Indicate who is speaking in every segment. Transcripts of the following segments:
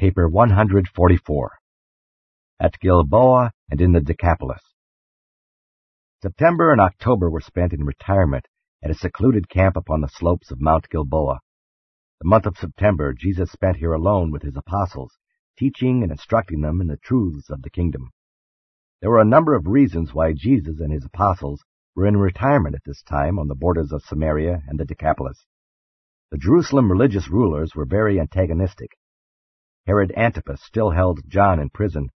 Speaker 1: paper 144. At Gilboa and in the Decapolis. September and October were spent in retirement at a secluded camp upon the slopes of Mount Gilboa. The month of September Jesus spent here alone with his apostles, teaching and instructing them in the truths of the kingdom. There were a number of reasons why Jesus and his apostles were in retirement at this time on the borders of Samaria and the Decapolis. The Jerusalem religious rulers were very antagonistic. Herod Antipas still held John in prison,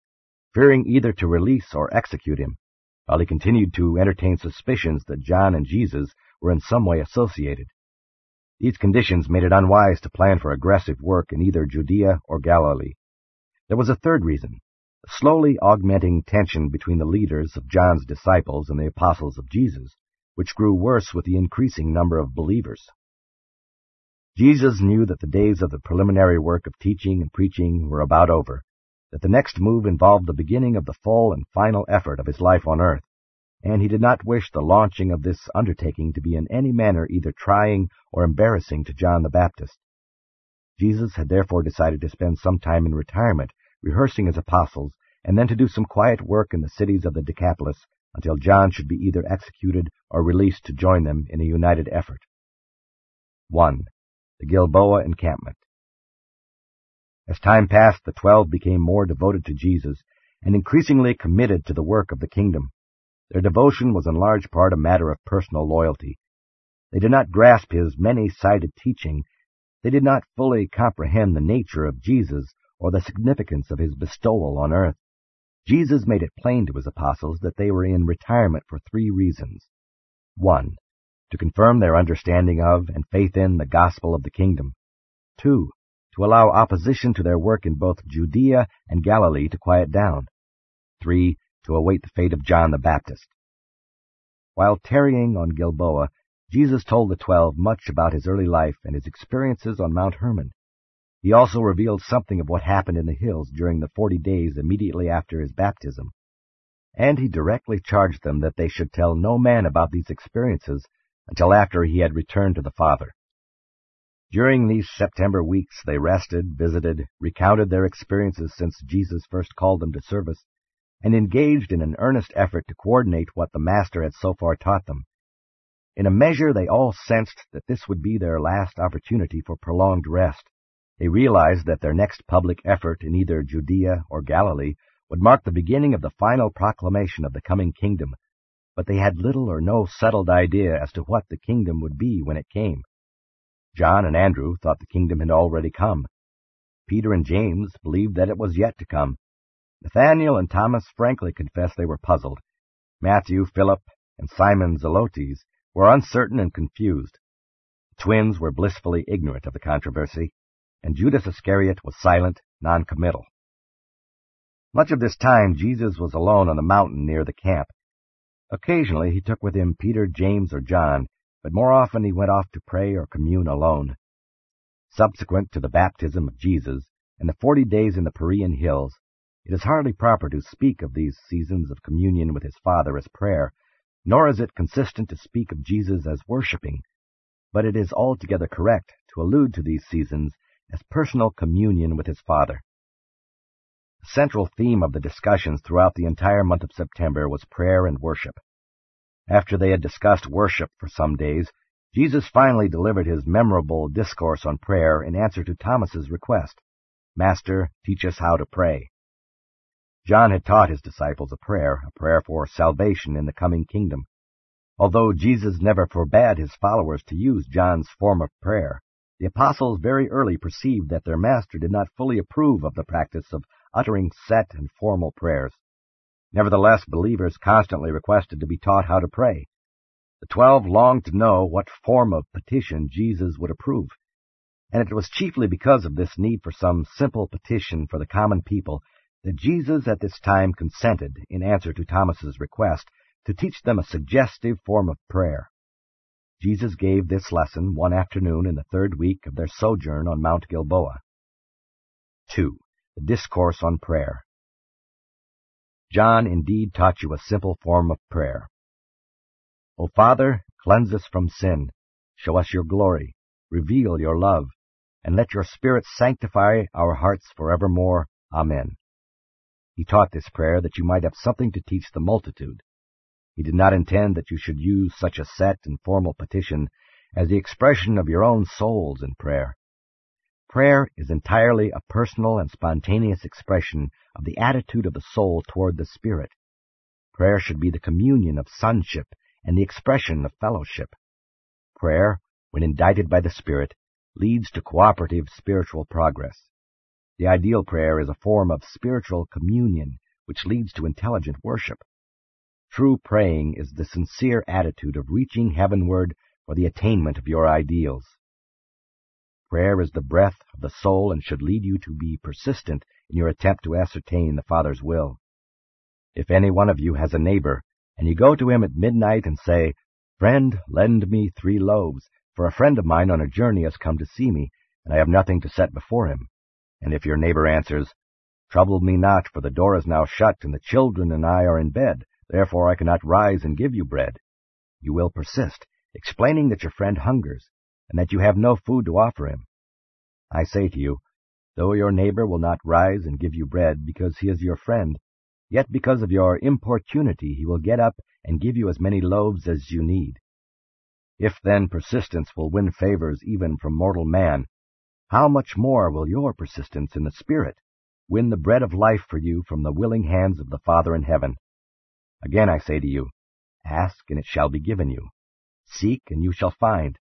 Speaker 1: fearing either to release or execute him while he continued to entertain suspicions that John and Jesus were in some way associated. These conditions made it unwise to plan for aggressive work in either Judea or Galilee. There was a third reason, a slowly augmenting tension between the leaders of John's disciples and the apostles of Jesus, which grew worse with the increasing number of believers. Jesus knew that the days of the preliminary work of teaching and preaching were about over, that the next move involved the beginning of the full and final effort of his life on earth, and he did not wish the launching of this undertaking to be in any manner either trying or embarrassing to John the Baptist. Jesus had therefore decided to spend some time in retirement, rehearsing his apostles, and then to do some quiet work in the cities of the Decapolis until John should be either executed or released to join them in a united effort. 1. The Gilboa Encampment as time passed, the twelve became more devoted to Jesus and increasingly committed to the work of the kingdom. Their devotion was in large part a matter of personal loyalty. They did not grasp his many-sided teaching. They did not fully comprehend the nature of Jesus or the significance of his bestowal on earth. Jesus made it plain to his apostles that they were in retirement for three reasons. One, to confirm their understanding of and faith in the gospel of the kingdom. Two, to allow opposition to their work in both Judea and Galilee to quiet down. 3. To await the fate of John the Baptist. While tarrying on Gilboa, Jesus told the twelve much about his early life and his experiences on Mount Hermon. He also revealed something of what happened in the hills during the forty days immediately after his baptism. And he directly charged them that they should tell no man about these experiences until after he had returned to the Father. During these September weeks, they rested, visited, recounted their experiences since Jesus first called them to service, and engaged in an earnest effort to coordinate what the Master had so far taught them. In a measure, they all sensed that this would be their last opportunity for prolonged rest. They realized that their next public effort in either Judea or Galilee would mark the beginning of the final proclamation of the coming kingdom, but they had little or no settled idea as to what the kingdom would be when it came. John and Andrew thought the kingdom had already come. Peter and James believed that it was yet to come. Nathanael and Thomas frankly confessed they were puzzled. Matthew, Philip, and Simon Zelotes were uncertain and confused. The twins were blissfully ignorant of the controversy, and Judas Iscariot was silent, noncommittal. Much of this time Jesus was alone on the mountain near the camp. Occasionally he took with him Peter, James, or John, but more often he went off to pray or commune alone. Subsequent to the baptism of Jesus and the forty days in the Perean hills, it is hardly proper to speak of these seasons of communion with his Father as prayer, nor is it consistent to speak of Jesus as worshipping, but it is altogether correct to allude to these seasons as personal communion with his Father. Central theme of the discussions throughout the entire month of September was prayer and worship. After they had discussed worship for some days, Jesus finally delivered his memorable discourse on prayer in answer to Thomas's request, Master, teach us how to pray. John had taught his disciples a prayer, a prayer for salvation in the coming kingdom. Although Jesus never forbade his followers to use John's form of prayer, the apostles very early perceived that their master did not fully approve of the practice of uttering set and formal prayers. Nevertheless, believers constantly requested to be taught how to pray. The twelve longed to know what form of petition Jesus would approve, and it was chiefly because of this need for some simple petition for the common people that Jesus at this time consented, in answer to Thomas's request, to teach them a suggestive form of prayer. Jesus gave this lesson one afternoon in the third week of their sojourn on Mount Gilboa. 2. The Discourse on Prayer John indeed taught you a simple form of prayer. O Father, cleanse us from sin. Show us your glory. Reveal your love. and let your Spirit sanctify our hearts forevermore. Amen. He taught this prayer that you might have something to teach the multitude. He did not intend that you should use such a set and formal petition as the expression of your own souls in prayer. Prayer is entirely a personal and spontaneous expression of the attitude of the soul toward the Spirit. Prayer should be the communion of sonship and the expression of fellowship. Prayer, when indited by the Spirit, leads to cooperative spiritual progress. The ideal prayer is a form of spiritual communion which leads to intelligent worship. True praying is the sincere attitude of reaching heavenward for the attainment of your ideals. Prayer is the breath of the soul and should lead you to be persistent in your attempt to ascertain the Father's will. If any one of you has a neighbor, and you go to him at midnight and say, Friend, lend me three loaves, for a friend of mine on a journey has come to see me, and I have nothing to set before him. And if your neighbor answers, Trouble me not, for the door is now shut, and the children and I are in bed, therefore I cannot rise and give you bread, you will persist, explaining that your friend hungers, and that you have no food to offer him. I say to you, though your neighbor will not rise and give you bread because he is your friend, yet because of your importunity he will get up and give you as many loaves as you need. If then persistence will win favors even from mortal man, how much more will your persistence in the Spirit win the bread of life for you from the willing hands of the Father in heaven? Again I say to you, ask and it shall be given you. Seek and you shall find.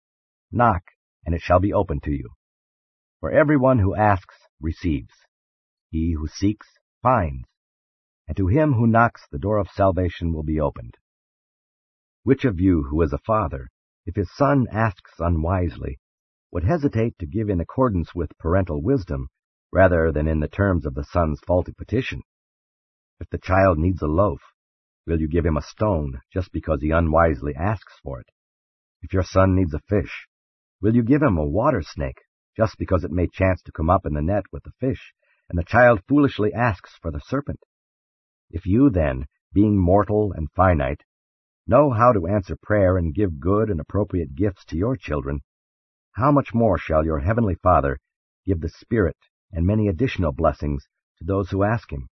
Speaker 1: Knock, and it shall be opened to you. For everyone who asks receives. He who seeks finds. And to him who knocks the door of salvation will be opened. Which of you who is a father, if his son asks unwisely, would hesitate to give in accordance with parental wisdom, rather than in the terms of the son's faulty petition? If the child needs a loaf, will you give him a stone just because he unwisely asks for it? If your son needs a fish, Will you give him a water snake, just because it may chance to come up in the net with the fish, and the child foolishly asks for the serpent? If you, then, being mortal and finite, know how to answer prayer and give good and appropriate gifts to your children, how much more shall your heavenly Father give the Spirit and many additional blessings to those who ask him?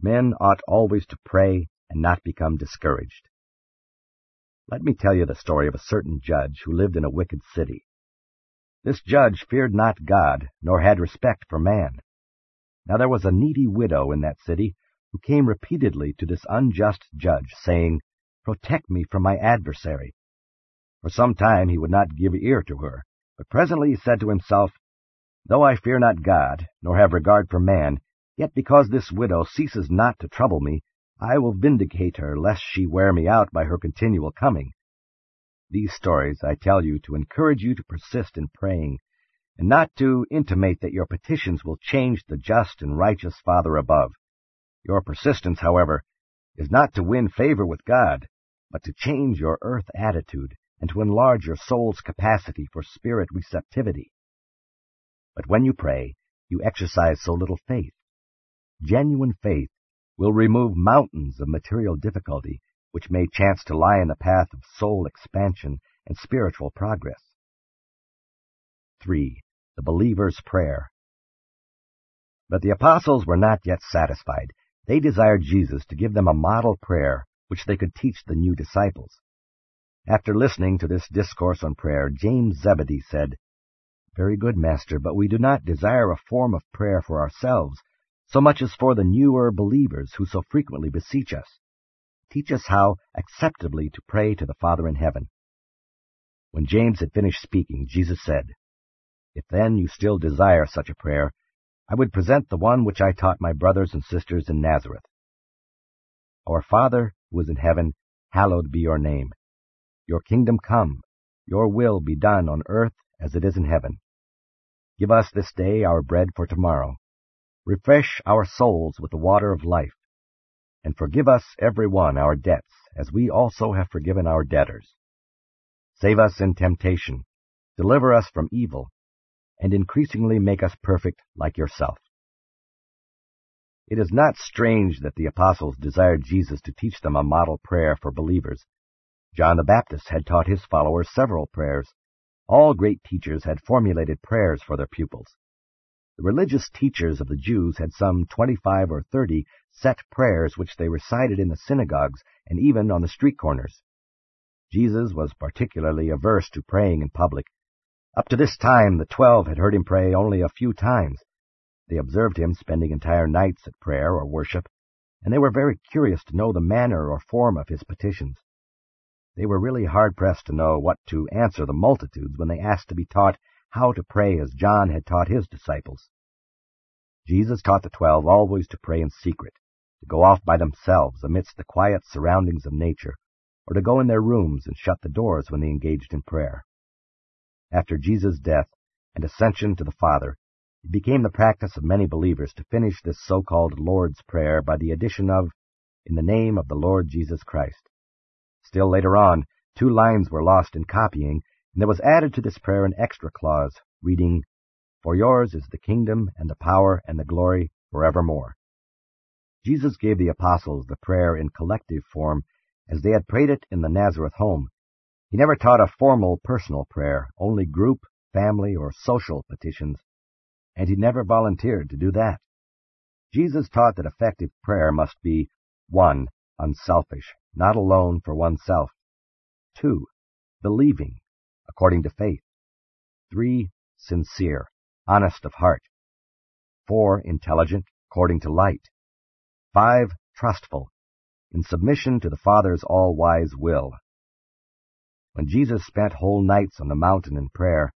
Speaker 1: Men ought always to pray and not become discouraged. Let me tell you the story of a certain judge who lived in a wicked city. This judge feared not God, nor had respect for man. Now there was a needy widow in that city who came repeatedly to this unjust judge, saying, Protect me from my adversary. For some time he would not give ear to her, but presently he said to himself, Though I fear not God, nor have regard for man, yet because this widow ceases not to trouble me, I will vindicate her, lest she wear me out by her continual coming. These stories I tell you to encourage you to persist in praying, and not to intimate that your petitions will change the just and righteous Father above. Your persistence, however, is not to win favor with God, but to change your earth attitude and to enlarge your soul's capacity for spirit receptivity. But when you pray, you exercise so little faith. Genuine faith will remove mountains of material difficulty which may chance to lie in the path of soul expansion and spiritual progress. 3. The believer's prayer. But the apostles were not yet satisfied. They desired Jesus to give them a model prayer which they could teach the new disciples. After listening to this discourse on prayer, James Zebedee said, Very good, Master, but we do not desire a form of prayer for ourselves, so much as for the newer believers who so frequently beseech us. Teach us how acceptably to pray to the Father in heaven. When James had finished speaking, Jesus said, If then you still desire such a prayer, I would present the one which I taught my brothers and sisters in Nazareth. Our Father, who is in heaven, hallowed be your name. Your kingdom come, your will be done on earth as it is in heaven. Give us this day our bread for tomorrow Refresh our souls with the water of life, and forgive us every one our debts, as we also have forgiven our debtors. Save us in temptation, deliver us from evil, and increasingly make us perfect like yourself. It is not strange that the apostles desired Jesus to teach them a model prayer for believers. John the Baptist had taught his followers several prayers. All great teachers had formulated prayers for their pupils. The religious teachers of the Jews had some twenty-five or thirty set prayers which they recited in the synagogues and even on the street corners. Jesus was particularly averse to praying in public. Up to this time, the twelve had heard him pray only a few times. They observed him spending entire nights at prayer or worship, and they were very curious to know the manner or form of his petitions. They were really hard-pressed to know what to answer the multitudes when they asked to be taught how to pray as John had taught his disciples. Jesus taught the twelve always to pray in secret, to go off by themselves amidst the quiet surroundings of nature, or to go in their rooms and shut the doors when they engaged in prayer. After Jesus' death and ascension to the Father, it became the practice of many believers to finish this so-called Lord's Prayer by the addition of, In the name of the Lord Jesus Christ. Still later on, two lines were lost in copying, and there was added to this prayer an extra clause, reading, For yours is the kingdom and the power and the glory forevermore. Jesus gave the apostles the prayer in collective form as they had prayed it in the Nazareth home. He never taught a formal personal prayer, only group, family, or social petitions, and he never volunteered to do that. Jesus taught that effective prayer must be 1 unselfish, not alone for oneself. 2. Believing, according to faith. 3. Sincere, honest of heart. 4. Intelligent, according to light. 5. Trustful, in submission to the Father's all-wise will. When Jesus spent whole nights on the mountain in prayer,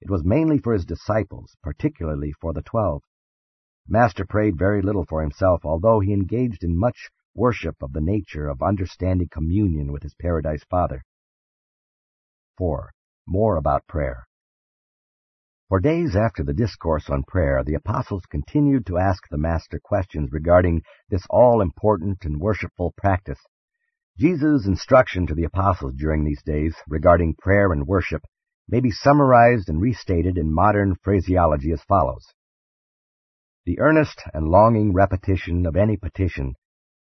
Speaker 1: it was mainly for his disciples, particularly for the twelve. Master prayed very little for himself, although he engaged in much worship of the nature of understanding communion with his Paradise Father. 4. More about prayer. For days after the discourse on prayer, the apostles continued to ask the Master questions regarding this all-important and worshipful practice. Jesus' instruction to the apostles during these days regarding prayer and worship may be summarized and restated in modern phraseology as follows. The earnest and longing repetition of any petition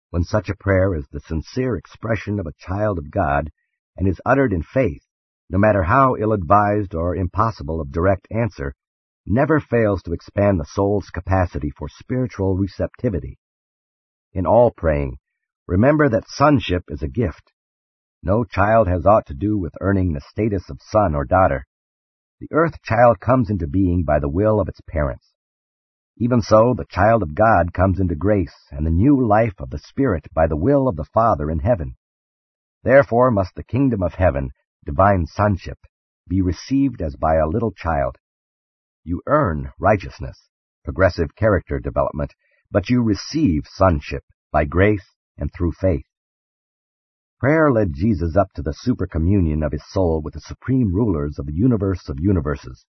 Speaker 1: when such a prayer is the sincere expression of a child of God and is uttered in faith, no matter how ill-advised or impossible of direct answer, never fails to expand the soul's capacity for spiritual receptivity. In all praying, remember that sonship is a gift. No child has aught to do with earning the status of son or daughter. The earth child comes into being by the will of its parents. Even so, the child of God comes into grace and the new life of the Spirit by the will of the Father in heaven. Therefore must the kingdom of heaven, divine sonship, be received as by a little child. You earn righteousness, progressive character development, but you receive sonship by grace and through faith. Prayer led Jesus up to the supercommunion of his soul with the supreme rulers of the universe of universes.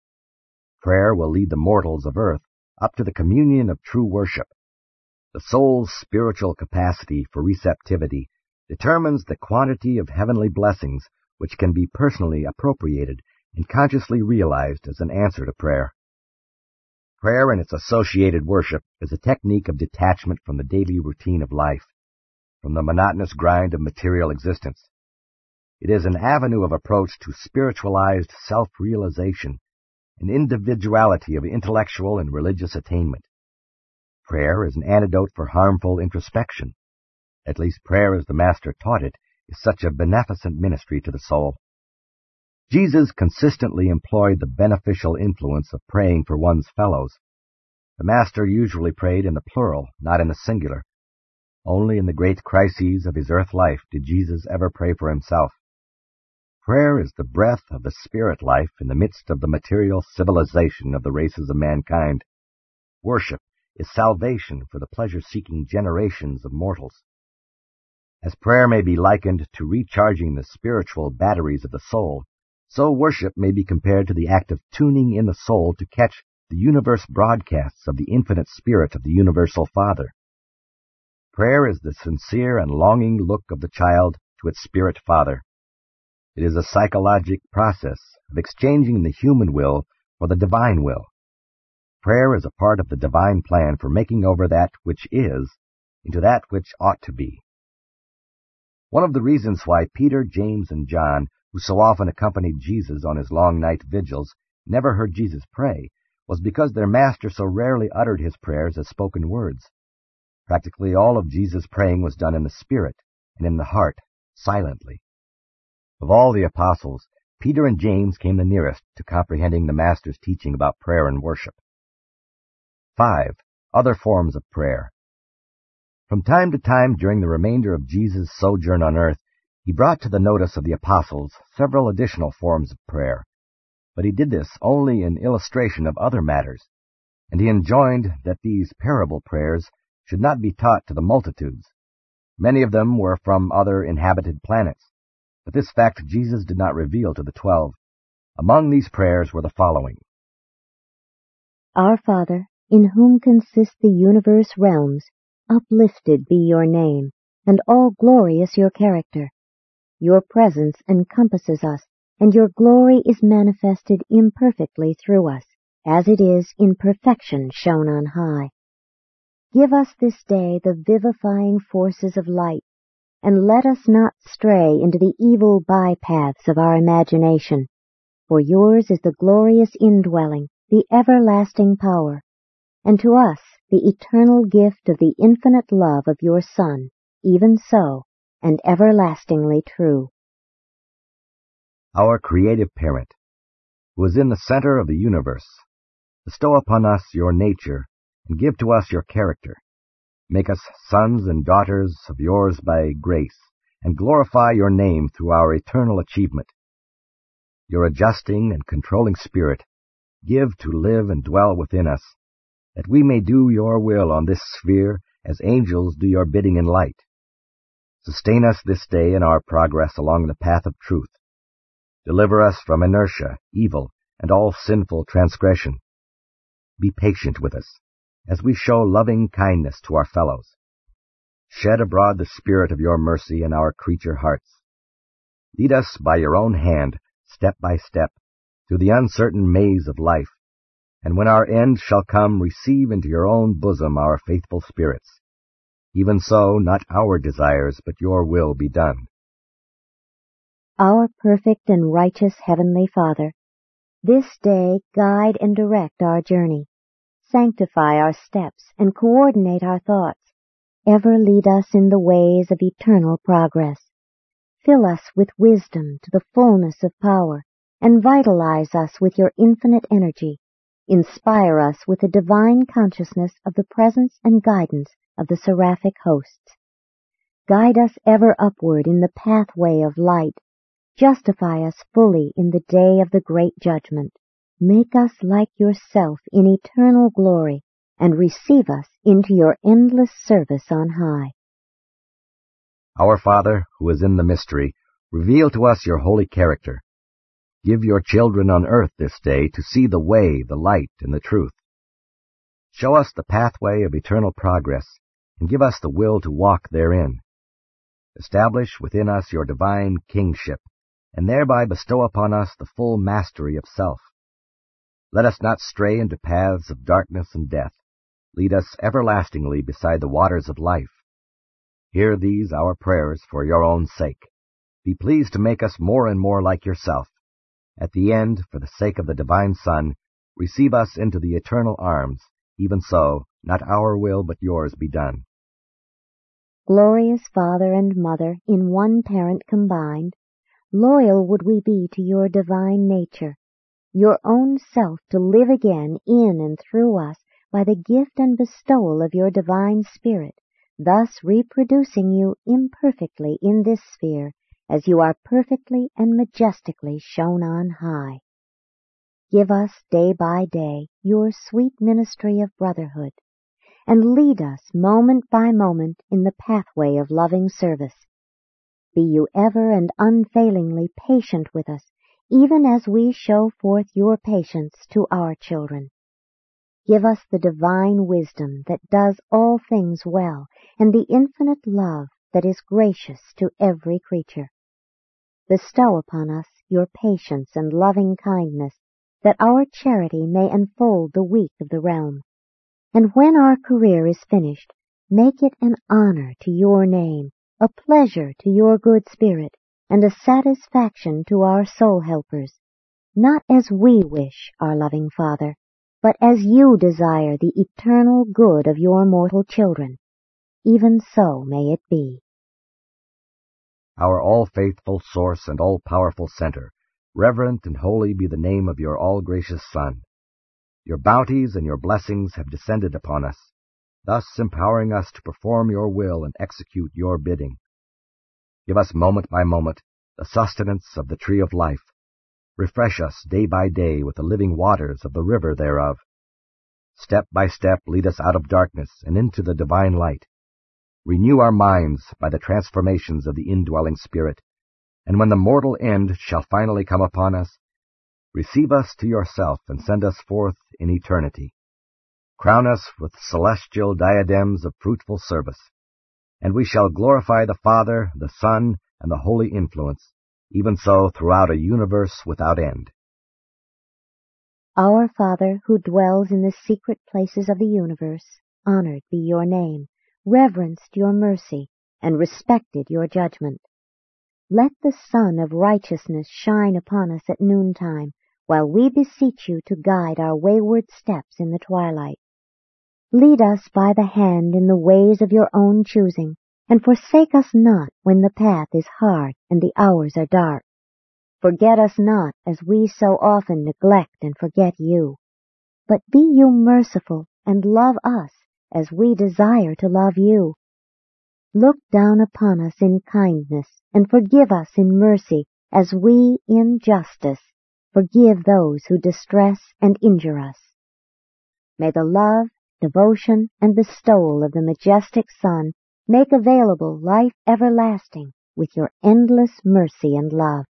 Speaker 1: Prayer will lead the mortals of earth up to the communion of true worship. The soul's spiritual capacity for receptivity determines the quantity of heavenly blessings which can be personally appropriated and consciously realized as an answer to prayer. Prayer and its associated worship is a technique of detachment from the daily routine of life, from the monotonous grind of material existence. It is an avenue of approach to spiritualized self-realization an individuality of intellectual and religious attainment. Prayer is an antidote for harmful introspection. At least prayer as the Master taught it is such a beneficent ministry to the soul. Jesus consistently employed the beneficial influence of praying for one's fellows. The Master usually prayed in the plural, not in the singular. Only in the great crises of his earth life did Jesus ever pray for himself. Prayer is the breath of the spirit life in the midst of the material civilization of the races of mankind. Worship is salvation for the pleasure-seeking generations of mortals. As prayer may be likened to recharging the spiritual batteries of the soul, so worship may be compared to the act of tuning in the soul to catch the universe broadcasts of the infinite spirit of the universal Father. Prayer is the sincere and longing look of the child to its spirit father. It is a psychologic process of exchanging the human will for the divine will. Prayer is a part of the divine plan for making over that which is into that which ought to be. One of the reasons why Peter, James, and John who so often accompanied Jesus on his long night vigils, never heard Jesus pray, was because their master so rarely uttered his prayers as spoken words. Practically all of Jesus' praying was done in the Spirit and in the heart, silently. Of all the apostles, Peter and James came the nearest to comprehending the Master's teaching about prayer and worship. 5. Other forms of prayer. From time to time during the remainder of Jesus' sojourn on earth, he brought to the notice of the apostles several additional forms of prayer, but he did this only in illustration of other matters, and he enjoined that these parable prayers should not be taught to the multitudes. Many of them were from other inhabited planets, but this fact Jesus did not reveal to the twelve. Among these prayers were the following.
Speaker 2: Our Father, in whom consist the universe realms, uplifted be your name, and all glorious your character. Your presence encompasses us, and your glory is manifested imperfectly through us, as it is in perfection shown on high. Give us this day the vivifying forces of light, and let us not stray into the evil bypaths of our imagination. For yours is the glorious indwelling, the everlasting power, and to us the eternal gift of the infinite love of your Son, even so, and everlastingly true.
Speaker 1: Our creative parent, who is in the center of the universe, bestow upon us your nature and give to us your character. Make us sons and daughters of yours by grace, and glorify your name through our eternal achievement. Your adjusting and controlling spirit give to live and dwell within us, that we may do your will on this sphere as angels do your bidding in light. Sustain us this day in our progress along the path of truth. Deliver us from inertia, evil, and all sinful transgression. Be patient with us, as we show loving kindness to our fellows. Shed abroad the spirit of your mercy in our creature hearts. Lead us by your own hand, step by step, through the uncertain maze of life, and when our end shall come, receive into your own bosom our faithful spirits. Even so, not our desires, but your will be done.
Speaker 2: Our perfect and righteous Heavenly Father, this day guide and direct our journey. Sanctify our steps and coordinate our thoughts. Ever lead us in the ways of eternal progress. Fill us with wisdom to the fullness of power, and vitalize us with your infinite energy. Inspire us with a divine consciousness of the presence and guidance of the seraphic hosts. Guide us ever upward in the pathway of light Justify us fully in the day of the great judgment. Make us like yourself in eternal glory, and receive us into your endless service on high.
Speaker 1: Our Father, who is in the mystery, reveal to us your holy character. Give your children on earth this day to see the way, the light, and the truth. Show us the pathway of eternal progress, and give us the will to walk therein. Establish within us your divine kingship, and thereby bestow upon us the full mastery of self. Let us not stray into paths of darkness and death. Lead us everlastingly beside the waters of life. Hear these our prayers for your own sake. Be pleased to make us more and more like yourself. At the end, for the sake of the divine Son, receive us into the eternal arms. Even so, not our will but yours be done.
Speaker 2: Glorious Father and Mother, in one parent combined, Loyal would we be to your divine nature, your own self to live again in and through us by the gift and bestowal of your divine spirit, thus reproducing you imperfectly in this sphere as you are perfectly and majestically shown on high. Give us day by day your sweet ministry of brotherhood, and lead us moment by moment in the pathway of loving service be you ever and unfailingly patient with us, even as we show forth your patience to our children. Give us the divine wisdom that does all things well, and the infinite love that is gracious to every creature. Bestow upon us your patience and loving kindness, that our charity may enfold the weak of the realm. And when our career is finished, make it an honor to your name a pleasure to your good spirit, and a satisfaction to our soul helpers, not as we wish, our loving Father, but as you desire the eternal good of your mortal children. Even so may it be.
Speaker 1: Our all-faithful source and all-powerful center, reverent and holy be the name of your all-gracious Son. Your bounties and your blessings have descended upon us, thus empowering us to perform your will and execute your bidding. Give us moment by moment the sustenance of the tree of life. Refresh us day by day with the living waters of the river thereof. Step by step lead us out of darkness and into the divine light. Renew our minds by the transformations of the indwelling Spirit, and when the mortal end shall finally come upon us, receive us to yourself and send us forth in eternity. Crown us with celestial diadems of fruitful service, and we shall glorify the Father, the Son, and the Holy Influence, even so throughout a universe without end.
Speaker 2: Our Father, who dwells in the secret places of the universe, honored be your name, reverenced your mercy, and respected your judgment. Let the sun of righteousness shine upon us at noontime, while we beseech you to guide our wayward steps in the twilight. Lead us by the hand in the ways of your own choosing, and forsake us not when the path is hard and the hours are dark. Forget us not as we so often neglect and forget you. But be you merciful and love us as we desire to love you. Look down upon us in kindness and forgive us in mercy as we in justice forgive those who distress and injure us. May the love, devotion, and bestowal of the majestic Son make available life everlasting with your endless mercy and love.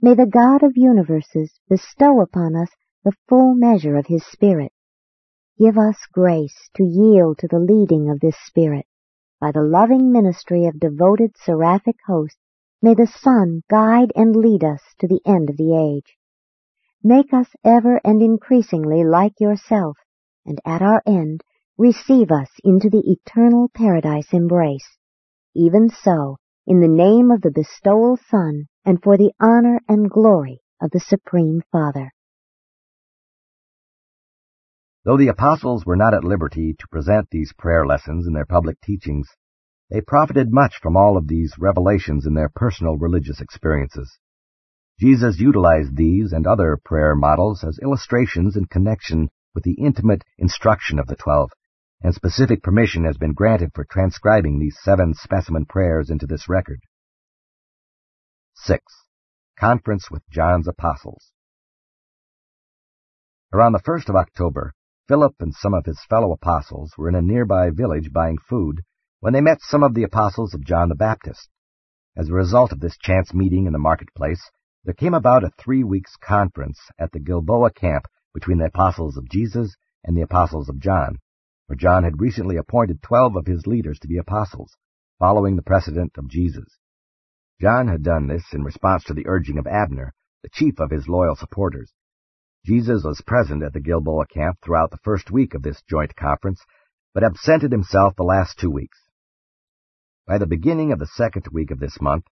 Speaker 2: May the God of universes bestow upon us the full measure of his Spirit. Give us grace to yield to the leading of this Spirit. By the loving ministry of devoted seraphic hosts, may the Son guide and lead us to the end of the age. Make us ever and increasingly like yourself, and at our end receive us into the eternal paradise embrace. Even so, in the name of the bestowal Son, and for the honor and glory of the Supreme Father.
Speaker 1: Though the apostles were not at liberty to present these prayer lessons in their public teachings, they profited much from all of these revelations in their personal religious experiences. Jesus utilized these and other prayer models as illustrations in connection with the intimate instruction of the Twelve, and specific permission has been granted for transcribing these seven specimen prayers into this record. 6. Conference with John's Apostles Around the 1st of October, Philip and some of his fellow apostles were in a nearby village buying food when they met some of the apostles of John the Baptist. As a result of this chance meeting in the marketplace, there came about a three weeks conference at the Gilboa camp between the apostles of Jesus and the apostles of John, for John had recently appointed twelve of his leaders to be apostles, following the precedent of Jesus. John had done this in response to the urging of Abner, the chief of his loyal supporters. Jesus was present at the Gilboa camp throughout the first week of this joint conference, but absented himself the last two weeks. By the beginning of the second week of this month,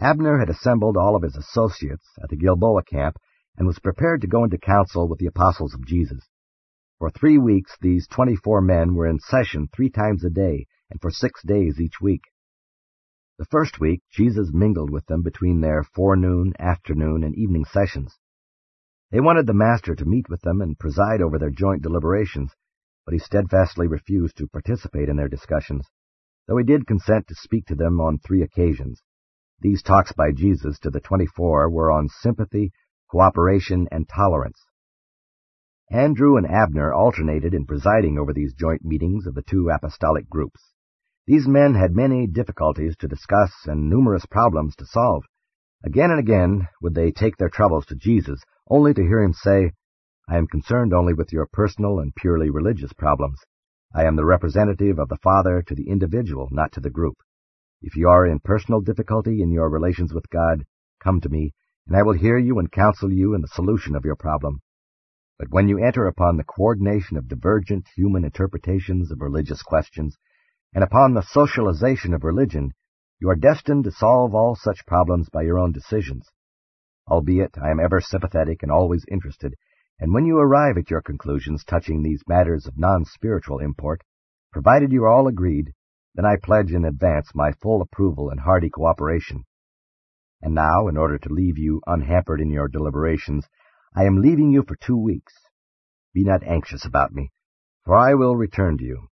Speaker 1: Abner had assembled all of his associates at the Gilboa camp and was prepared to go into council with the apostles of Jesus. For three weeks these twenty-four men were in session three times a day and for six days each week. The first week Jesus mingled with them between their forenoon, afternoon, and evening sessions. They wanted the Master to meet with them and preside over their joint deliberations, but he steadfastly refused to participate in their discussions, though he did consent to speak to them on three occasions. These talks by Jesus to the twenty-four were on sympathy, cooperation, and tolerance. Andrew and Abner alternated in presiding over these joint meetings of the two apostolic groups. These men had many difficulties to discuss and numerous problems to solve. Again and again would they take their troubles to Jesus, only to hear him say, I am concerned only with your personal and purely religious problems. I am the representative of the Father to the individual, not to the group. If you are in personal difficulty in your relations with God, come to me, and I will hear you and counsel you in the solution of your problem. But when you enter upon the coordination of divergent human interpretations of religious questions, and upon the socialization of religion, You are destined to solve all such problems by your own decisions. Albeit I am ever sympathetic and always interested, and when you arrive at your conclusions touching these matters of non-spiritual import, provided you are all agreed, then I pledge in advance my full approval and hearty cooperation. And now, in order to leave you unhampered in your deliberations, I am leaving you for two weeks. Be not anxious about me, for I will return to you.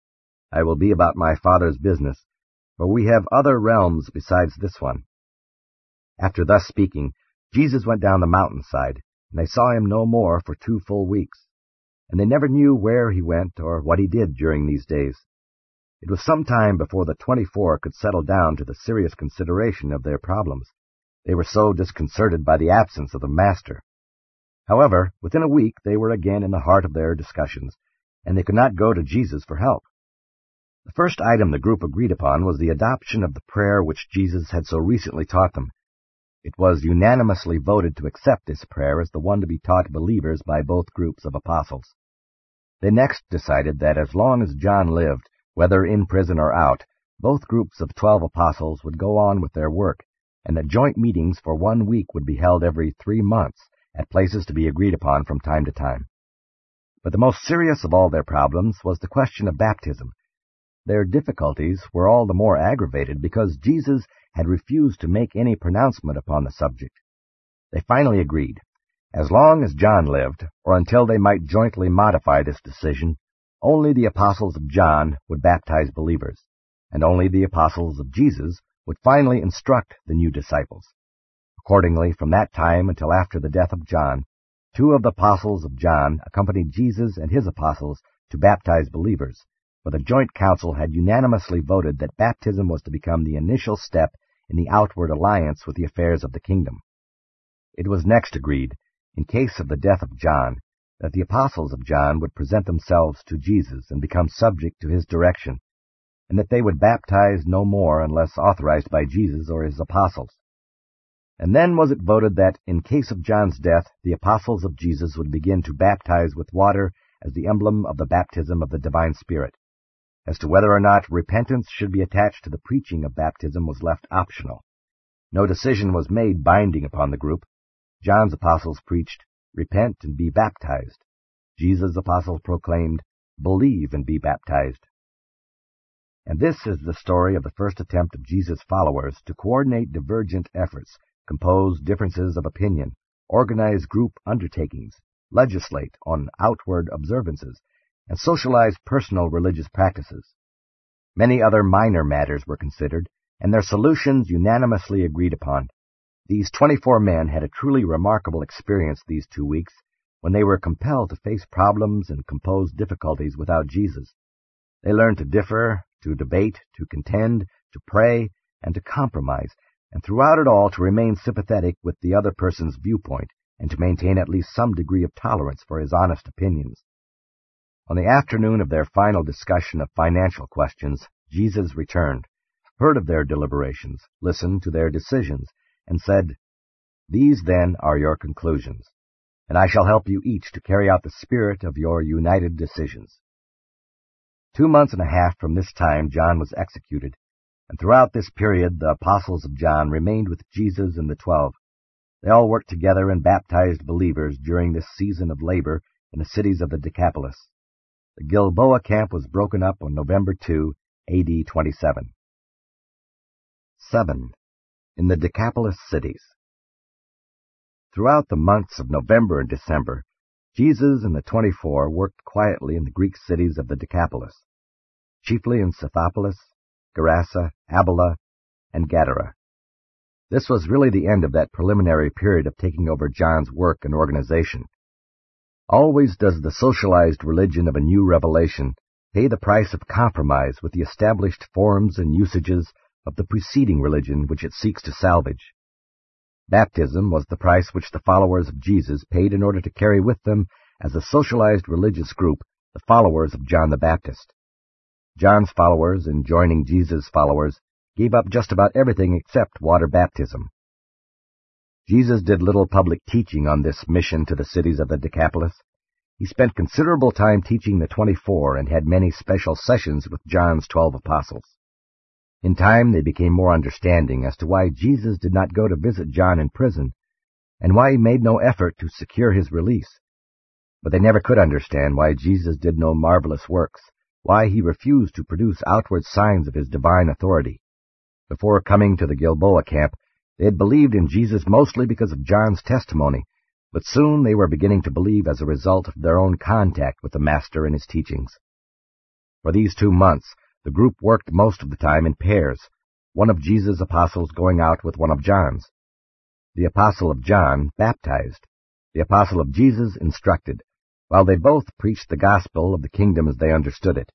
Speaker 1: I will be about my Father's business, for we have other realms besides this one. After thus speaking, Jesus went down the mountainside, and they saw him no more for two full weeks. And they never knew where he went or what he did during these days. It was some time before the twenty-four could settle down to the serious consideration of their problems. They were so disconcerted by the absence of the Master. However, within a week they were again in the heart of their discussions, and they could not go to Jesus for help. The first item the group agreed upon was the adoption of the prayer which Jesus had so recently taught them. It was unanimously voted to accept this prayer as the one to be taught believers by both groups of apostles. They next decided that as long as John lived, whether in prison or out, both groups of twelve apostles would go on with their work, and that joint meetings for one week would be held every three months at places to be agreed upon from time to time. But the most serious of all their problems was the question of baptism, their difficulties were all the more aggravated because Jesus had refused to make any pronouncement upon the subject. They finally agreed. As long as John lived, or until they might jointly modify this decision, only the apostles of John would baptize believers, and only the apostles of Jesus would finally instruct the new disciples. Accordingly, from that time until after the death of John, two of the apostles of John accompanied Jesus and his apostles to baptize believers, for the joint council had unanimously voted that baptism was to become the initial step in the outward alliance with the affairs of the kingdom. It was next agreed, in case of the death of John, that the apostles of John would present themselves to Jesus and become subject to his direction, and that they would baptize no more unless authorized by Jesus or his apostles. And then was it voted that, in case of John's death, the apostles of Jesus would begin to baptize with water as the emblem of the baptism of the divine Spirit. As to whether or not repentance should be attached to the preaching of baptism was left optional. No decision was made binding upon the group. John's apostles preached, Repent and be baptized. Jesus' apostles proclaimed, Believe and be baptized. And this is the story of the first attempt of Jesus' followers to coordinate divergent efforts, compose differences of opinion, organize group undertakings, legislate on outward observances, and socialize personal religious practices. Many other minor matters were considered, and their solutions unanimously agreed upon. These 24 men had a truly remarkable experience these two weeks when they were compelled to face problems and compose difficulties without Jesus. They learned to differ, to debate, to contend, to pray, and to compromise, and throughout it all to remain sympathetic with the other person's viewpoint and to maintain at least some degree of tolerance for his honest opinions. On the afternoon of their final discussion of financial questions, Jesus returned, heard of their deliberations, listened to their decisions, and said, These then are your conclusions, and I shall help you each to carry out the spirit of your united decisions. Two months and a half from this time John was executed, and throughout this period the apostles of John remained with Jesus and the twelve. They all worked together and baptized believers during this season of labor in the cities of the Decapolis. The Gilboa camp was broken up on November 2, AD 27. 7. In the Decapolis cities. Throughout the months of November and December, Jesus and the twenty-four worked quietly in the Greek cities of the Decapolis, chiefly in Scythopolis, Gerasa, Abila, and Gadara. This was really the end of that preliminary period of taking over John's work and organization. Always does the socialized religion of a new revelation pay the price of compromise with the established forms and usages of the preceding religion which it seeks to salvage. Baptism was the price which the followers of Jesus paid in order to carry with them as a socialized religious group the followers of John the Baptist. John's followers, in joining Jesus' followers, gave up just about everything except water baptism. Jesus did little public teaching on this mission to the cities of the Decapolis. He spent considerable time teaching the twenty-four and had many special sessions with John's twelve apostles. In time they became more understanding as to why Jesus did not go to visit John in prison, and why he made no effort to secure his release. But they never could understand why Jesus did no marvelous works, why he refused to produce outward signs of his divine authority. Before coming to the Gilboa camp, they had believed in Jesus mostly because of John's testimony, but soon they were beginning to believe as a result of their own contact with the Master and his teachings. For these two months, the group worked most of the time in pairs, one of Jesus' apostles going out with one of John's. The apostle of John baptized, the apostle of Jesus instructed, while they both preached the gospel of the kingdom as they understood it.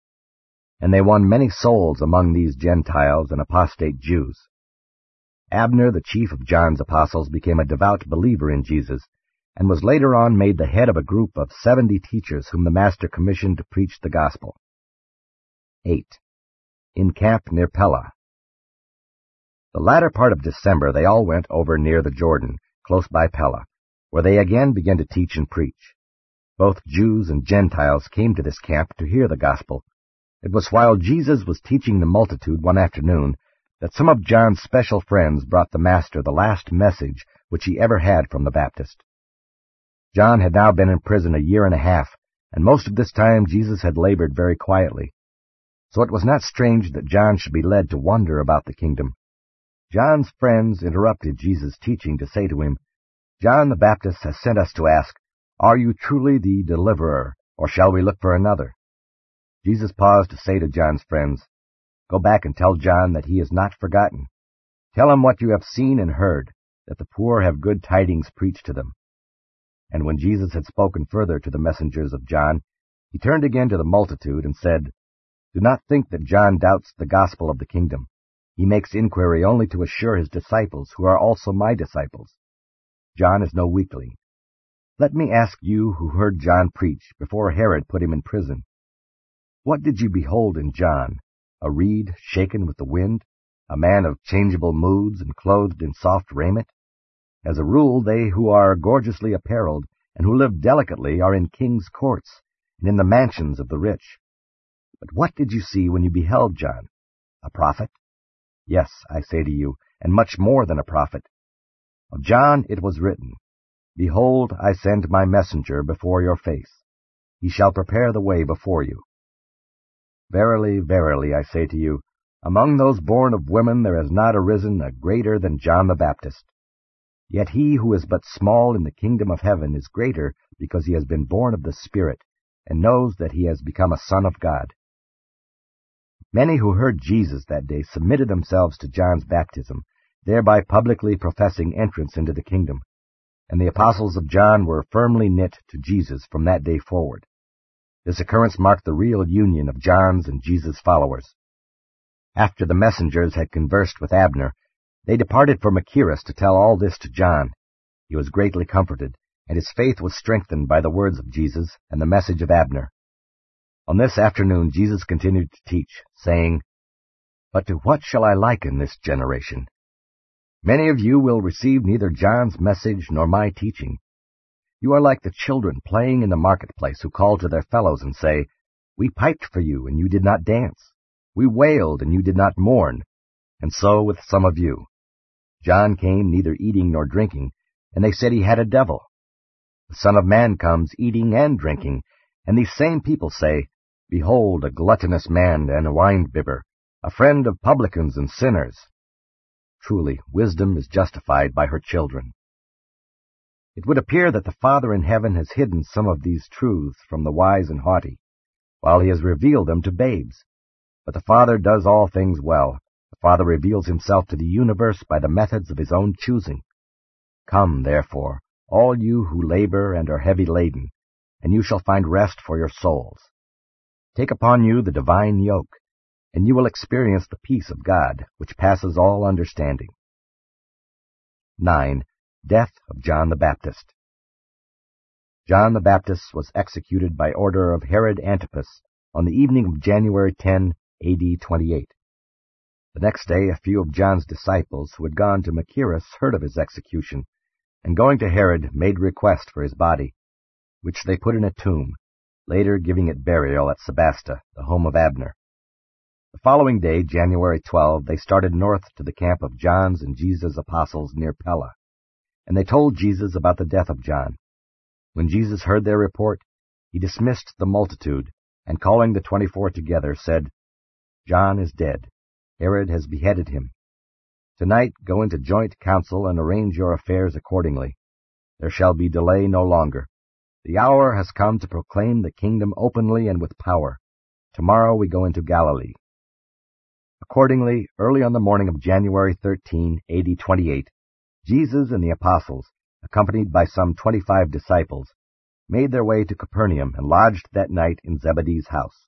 Speaker 1: And they won many souls among these Gentiles and apostate Jews. Abner, the chief of John's apostles, became a devout believer in Jesus, and was later on made the head of a group of seventy teachers whom the Master commissioned to preach the gospel. 8. In camp near Pella. The latter part of December they all went over near the Jordan, close by Pella, where they again began to teach and preach. Both Jews and Gentiles came to this camp to hear the gospel. It was while Jesus was teaching the multitude one afternoon that some of John's special friends brought the Master the last message which he ever had from the Baptist. John had now been in prison a year and a half, and most of this time Jesus had labored very quietly. So it was not strange that John should be led to wonder about the kingdom. John's friends interrupted Jesus' teaching to say to him, John the Baptist has sent us to ask, Are you truly the deliverer, or shall we look for another? Jesus paused to say to John's friends, Go back and tell John that he is not forgotten. Tell him what you have seen and heard, that the poor have good tidings preached to them. And when Jesus had spoken further to the messengers of John, he turned again to the multitude and said, Do not think that John doubts the gospel of the kingdom. He makes inquiry only to assure his disciples, who are also my disciples. John is no weakling. Let me ask you who heard John preach before Herod put him in prison. What did you behold in John? A reed shaken with the wind? A man of changeable moods and clothed in soft raiment? As a rule, they who are gorgeously apparelled and who live delicately are in kings' courts and in the mansions of the rich. But what did you see when you beheld John? A prophet? Yes, I say to you, and much more than a prophet. Of John it was written, Behold, I send my messenger before your face. He shall prepare the way before you. Verily, verily, I say to you, among those born of women there has not arisen a greater than John the Baptist. Yet he who is but small in the kingdom of heaven is greater because he has been born of the Spirit, and knows that he has become a son of God. Many who heard Jesus that day submitted themselves to John's baptism, thereby publicly professing entrance into the kingdom. And the apostles of John were firmly knit to Jesus from that day forward. This occurrence marked the real union of John's and Jesus' followers. After the messengers had conversed with Abner, they departed for Machaerus to tell all this to John. He was greatly comforted, and his faith was strengthened by the words of Jesus and the message of Abner. On this afternoon Jesus continued to teach, saying, But to what shall I liken this generation? Many of you will receive neither John's message nor my teaching. You are like the children playing in the marketplace who call to their fellows and say, We piped for you, and you did not dance. We wailed, and you did not mourn. And so with some of you. John came neither eating nor drinking, and they said he had a devil. The Son of Man comes eating and drinking, and these same people say, Behold, a gluttonous man and a wine-bibber, a friend of publicans and sinners. Truly, wisdom is justified by her children. It would appear that the Father in heaven has hidden some of these truths from the wise and haughty, while he has revealed them to babes. But the Father does all things well, The Father reveals himself to the universe by the methods of his own choosing. Come, therefore, all you who labor and are heavy laden, and you shall find rest for your souls. Take upon you the divine yoke, and you will experience the peace of God, which passes all understanding. 9. Death of John the Baptist John the Baptist was executed by order of Herod Antipas on the evening of January 10, A.D. 28. The next day a few of John's disciples who had gone to Machaerus heard of his execution, and going to Herod made request for his body, which they put in a tomb, later giving it burial at Sebaste, the home of Abner. The following day, January 12, they started north to the camp of John's and Jesus' apostles near Pella, and they told Jesus about the death of John. When Jesus heard their report, he dismissed the multitude, and calling the twenty-four together, said, John is dead. Herod has beheaded him. Tonight go into joint council and arrange your affairs accordingly. There shall be delay no longer. The hour has come to proclaim the kingdom openly and with power. Tomorrow we go into Galilee. Accordingly, early on the morning of January 13, AD 28, Jesus and the apostles, accompanied by some twenty-five disciples, made their way to Capernaum and lodged that night in Zebedee's house.